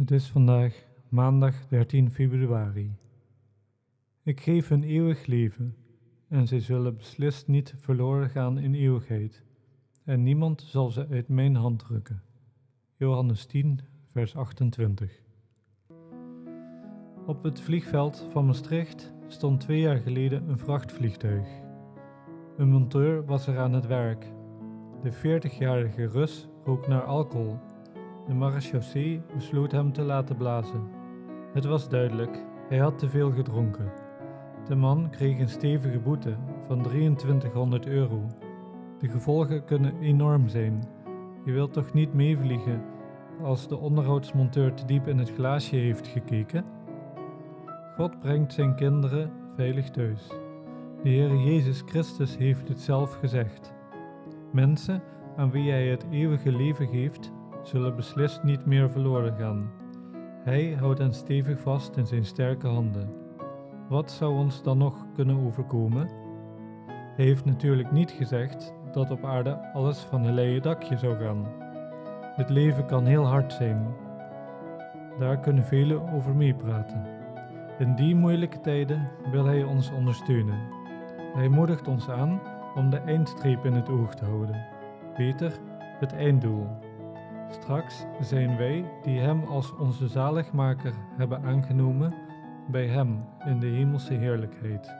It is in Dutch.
Het is vandaag maandag 13 februari. Ik geef hun eeuwig leven en zij zullen beslist niet verloren gaan in eeuwigheid en niemand zal ze uit mijn hand drukken. Johannes 10, vers 28. Op het vliegveld van Maastricht stond twee jaar geleden een vrachtvliegtuig. Een monteur was er aan het werk. De 40-jarige Rus rook naar alcohol. De marechaussee besloot hem te laten blazen. Het was duidelijk, hij had te veel gedronken. De man kreeg een stevige boete van 2300 euro. De gevolgen kunnen enorm zijn. Je wilt toch niet meevliegen als de onderhoudsmonteur te diep in het glaasje heeft gekeken? God brengt zijn kinderen veilig thuis. De Heer Jezus Christus heeft het zelf gezegd. Mensen aan wie Hij het eeuwige leven geeft, zullen beslist niet meer verloren gaan. Hij houdt hen stevig vast in zijn sterke handen. Wat zou ons dan nog kunnen overkomen? Hij heeft natuurlijk niet gezegd dat op aarde alles van een leien dakje zou gaan. Het leven kan heel hard zijn. Daar kunnen velen over meepraten. In die moeilijke tijden wil Hij ons ondersteunen. Hij moedigt ons aan om de eindstreep in het oog te houden. Beter, het einddoel. Straks zijn wij, die Hem als onze zaligmaker hebben aangenomen, bij Hem in de hemelse heerlijkheid.